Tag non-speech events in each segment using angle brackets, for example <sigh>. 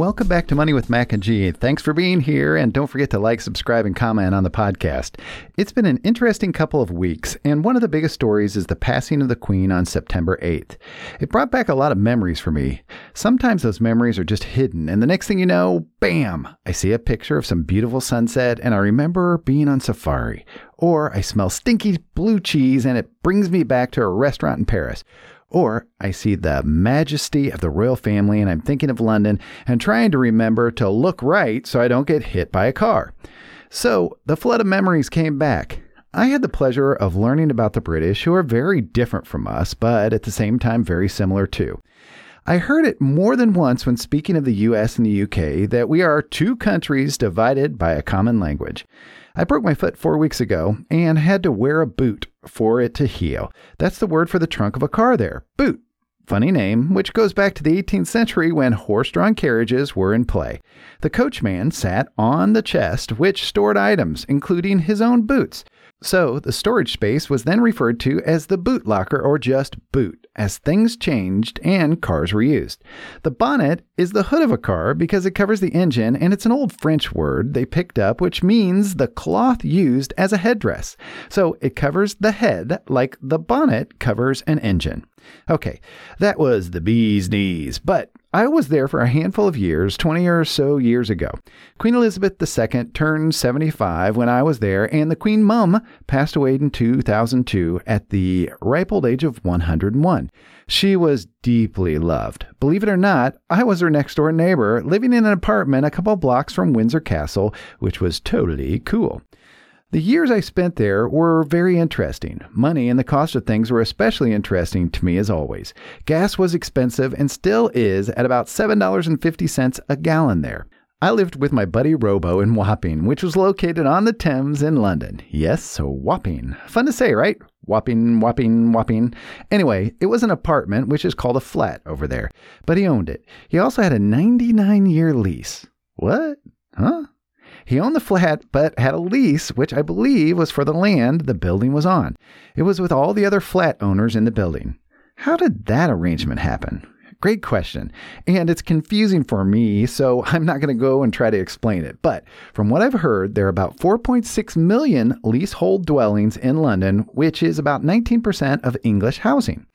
Welcome back to Money with Mac and G. Thanks for being here, and don't forget to like, subscribe, and comment on the podcast. It's been an interesting couple of weeks, and one of the biggest stories is the passing of the Queen on September 8th. It brought back a lot of memories for me. Sometimes those memories are just hidden, and the next thing you know, bam, I see a picture of some beautiful sunset, and I remember being on safari. Or I smell stinky blue cheese, and it brings me back to a restaurant in Paris. Or I see the majesty of the royal family and I'm thinking of London and trying to remember to look right so I don't get hit by a car. So the flood of memories came back. I had the pleasure of learning about the British, who are very different from us, but at the same time very similar too. I heard it more than once when speaking of the US and the UK that we are two countries divided by a common language. I broke my foot four weeks ago and had to wear a boot for it to heal. That's the word for the trunk of a car there boot. Funny name, which goes back to the 18th century when horse drawn carriages were in play. The coachman sat on the chest which stored items, including his own boots. So the storage space was then referred to as the boot locker or just boot, as things changed and cars were used. The bonnet is the hood of a car because it covers the engine, and it's an old French word they picked up, which means the cloth used as a headdress. So it covers the head like the bonnet covers an engine. Okay, that was the bee's knees, but I was there for a handful of years, 20 or so years ago. Queen Elizabeth II turned 75 when I was there, and the Queen Mum passed away in 2002 at the ripe old age of 101. She was deeply loved. Believe it or not, I was her next door neighbor, living in an apartment a couple blocks from Windsor Castle, which was totally cool. The years I spent there were very interesting. Money and the cost of things were especially interesting to me as always. Gas was expensive and still is at about $7.50 a gallon there. I lived with my buddy Robo in Wapping, which was located on the Thames in London. Yes, so Wapping. Fun to say, right? Wapping, Wapping, Wapping. Anyway, it was an apartment, which is called a flat over there, but he owned it. He also had a 99 year lease. What? Huh? He owned the flat, but had a lease, which I believe was for the land the building was on. It was with all the other flat owners in the building. How did that arrangement happen? Great question. And it's confusing for me, so <laughs> I'm not going to go and try to explain it. But from what I've heard, there are about 4.6 million leasehold dwellings in London, which is about 19% of English housing.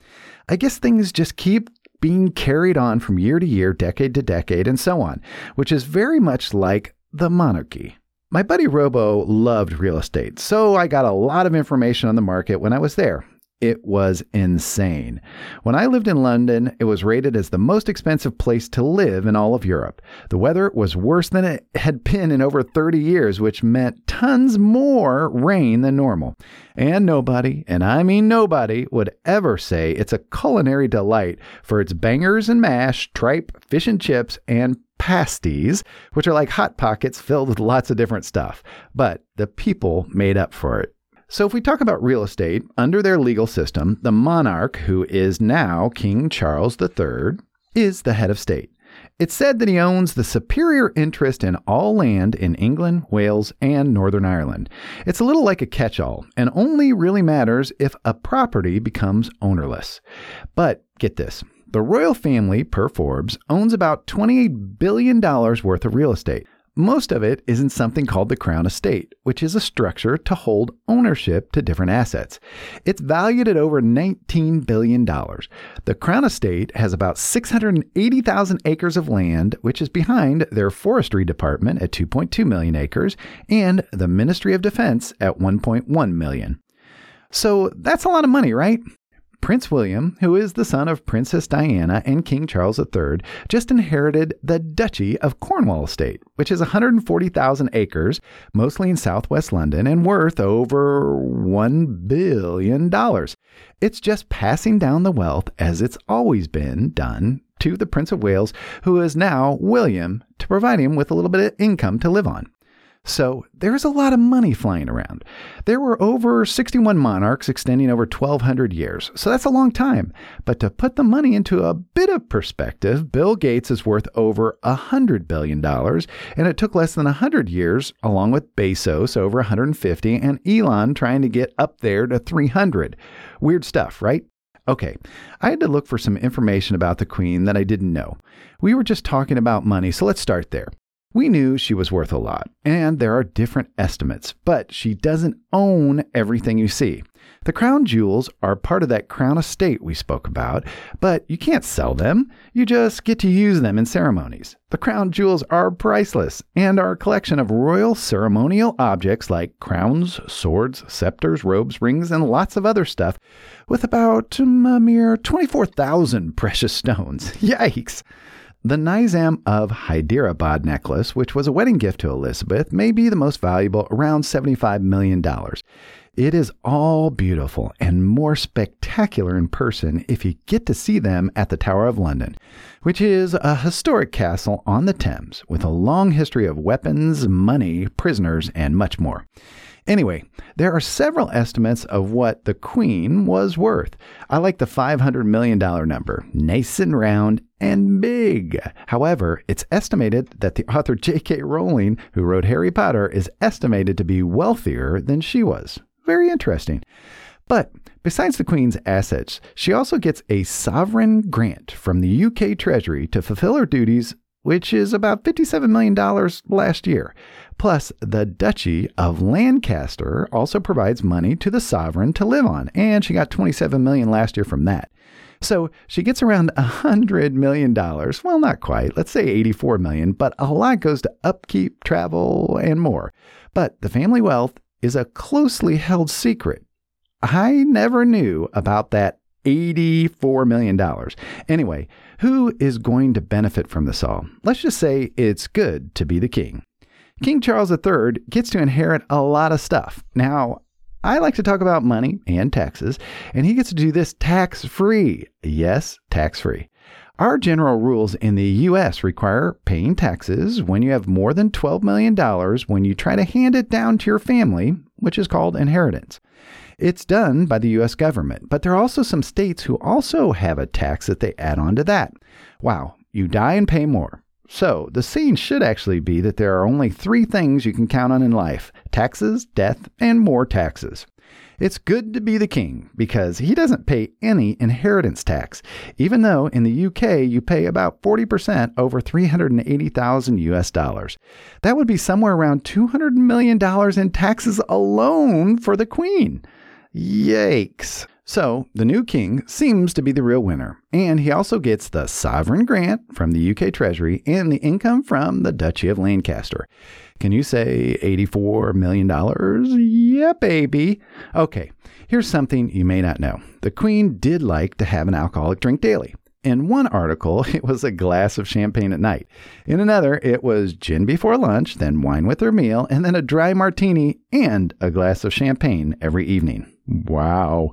I guess things just keep being carried on from year to year, decade to decade, and so on, which is very much like the monarchy. My buddy Robo loved real estate, so I got a lot of information on the market when I was there. It was insane. When I lived in London, it was rated as the most expensive place to live in all of Europe. The weather was worse than it had been in over 30 years, which meant tons more rain than normal. And nobody, and I mean nobody, would ever say it's a culinary delight for its bangers and mash, tripe, fish and chips, and pasties, which are like hot pockets filled with lots of different stuff. But the people made up for it. So, if we talk about real estate, under their legal system, the monarch, who is now King Charles III, is the head of state. It's said that he owns the superior interest in all land in England, Wales, and Northern Ireland. It's a little like a catch all and only really matters if a property becomes ownerless. But get this the royal family, per Forbes, owns about $28 billion worth of real estate. Most of it is in something called the Crown Estate, which is a structure to hold ownership to different assets. It's valued at over $19 billion. The Crown Estate has about 680,000 acres of land, which is behind their forestry department at 2.2 million acres and the Ministry of Defense at 1.1 million. So that's a lot of money, right? Prince William, who is the son of Princess Diana and King Charles III, just inherited the Duchy of Cornwall estate, which is 140,000 acres, mostly in southwest London, and worth over $1 billion. It's just passing down the wealth as it's always been done to the Prince of Wales, who is now William, to provide him with a little bit of income to live on. So there's a lot of money flying around. There were over 61 monarchs extending over 1,200 years, so that's a long time. But to put the money into a bit of perspective, Bill Gates is worth over $100 billion, and it took less than 100 years, along with Bezos over 150 and Elon trying to get up there to 300. Weird stuff, right? Okay, I had to look for some information about the Queen that I didn't know. We were just talking about money, so let's start there. We knew she was worth a lot, and there are different estimates, but she doesn't own everything you see. The crown jewels are part of that crown estate we spoke about, but you can't sell them. You just get to use them in ceremonies. The crown jewels are priceless and are a collection of royal ceremonial objects like crowns, swords, scepters, robes, rings, and lots of other stuff, with about um, a mere 24,000 precious stones. <laughs> Yikes! The Nizam of Hyderabad necklace, which was a wedding gift to Elizabeth, may be the most valuable, around $75 million. It is all beautiful and more spectacular in person if you get to see them at the Tower of London, which is a historic castle on the Thames with a long history of weapons, money, prisoners, and much more. Anyway, there are several estimates of what the Queen was worth. I like the $500 million number, nice and round and big. However, it's estimated that the author <laughs> J.K. Rowling, who wrote Harry Potter, is estimated to be wealthier than she was. Very interesting. But besides the Queen's assets, she also gets a sovereign grant from the UK Treasury to fulfill her duties which is about $57 million last year. Plus, the Duchy of Lancaster also provides money to the sovereign to live on, and she got 27 million last year from that. So she gets around $100 million. Well, not quite. Let's say 84 million, but a lot goes to upkeep, travel, and more. But the family wealth is a closely held secret. I never knew about that $84 million. Anyway, who is going to benefit from this all? Let's just say it's good to be the king. King Charles III gets to inherit a lot of stuff. Now, I like to talk about money and taxes, and he gets to do this tax free. Yes, tax free. Our general rules in the U.S. require paying taxes when you have more than $12 million when you try to hand it down to your family, which is called inheritance. It's done by the US government, but there are also some states who also have a tax that they add on to that. Wow, you die and pay more. So, the saying should actually be that there are only three things you can count on in life taxes, death, and more taxes. It's good to be the king because he doesn't pay any inheritance tax, even though in the UK you pay about 40% over 380,000 US dollars. That would be somewhere around $200 million in taxes alone for the queen. Yikes. So, the new king seems to be the real winner, and he also gets the sovereign grant from the UK Treasury and the income from the Duchy of Lancaster. Can you say $84 million? Yeah, baby. Okay, here's something you may not know. The Queen did like to have an alcoholic drink daily. In one article, <laughs> it was a glass of champagne at night. In another, it was gin before lunch, then wine with her meal, and then a dry martini and a glass of champagne every evening. Wow.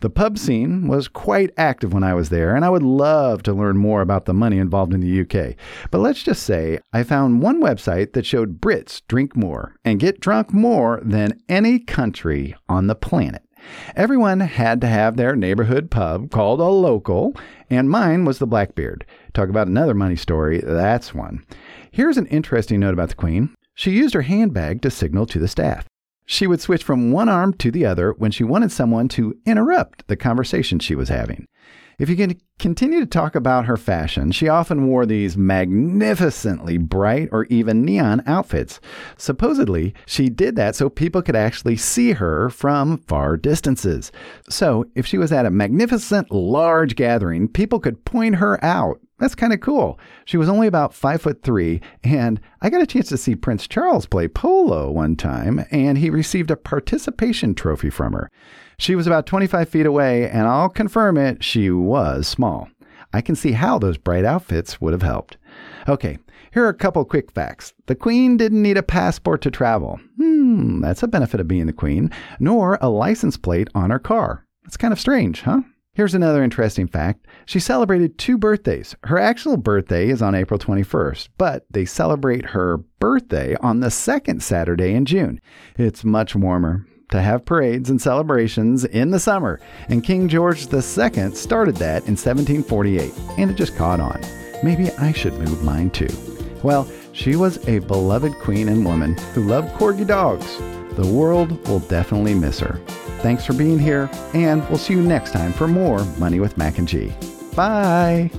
The pub scene was quite active when I was there, and I would love to learn more about the money involved in the UK. But let's just say I found one website that showed Brits drink more and get drunk more than any country on the planet. Everyone had to have their neighborhood pub called a local, and mine was the Blackbeard. Talk about another money story, that's one. Here's an interesting note about the Queen. She used her handbag to signal to the staff. She would switch from one arm to the other when she wanted someone to interrupt the conversation she was having. If you can continue to talk about her fashion, she often wore these magnificently bright or even neon outfits. Supposedly, she did that so people could actually see her from far distances. So, if she was at a magnificent large gathering, people could point her out. That's kind of cool. She was only about five foot three, and I got a chance to see Prince Charles play polo one time, and he received a participation trophy from her. She was about 25 feet away, and I'll confirm it, she was small. I can see how those bright outfits would have helped. Okay, here are a couple quick facts. The Queen didn't need a passport to travel. Hmm, that's a benefit of being the Queen, nor a license plate on her car. That's kind of strange, huh? Here's another interesting fact. She celebrated two birthdays. Her actual birthday is on April 21st, but they celebrate her birthday on the second Saturday in June. It's much warmer to have parades and celebrations in the summer, and King George II started that in 1748, and it just caught on. Maybe I should move mine too. Well, she was a beloved queen and woman who loved corgi dogs. The world will definitely miss her. Thanks for being here, and we'll see you next time for more Money with Mac and G. Bye.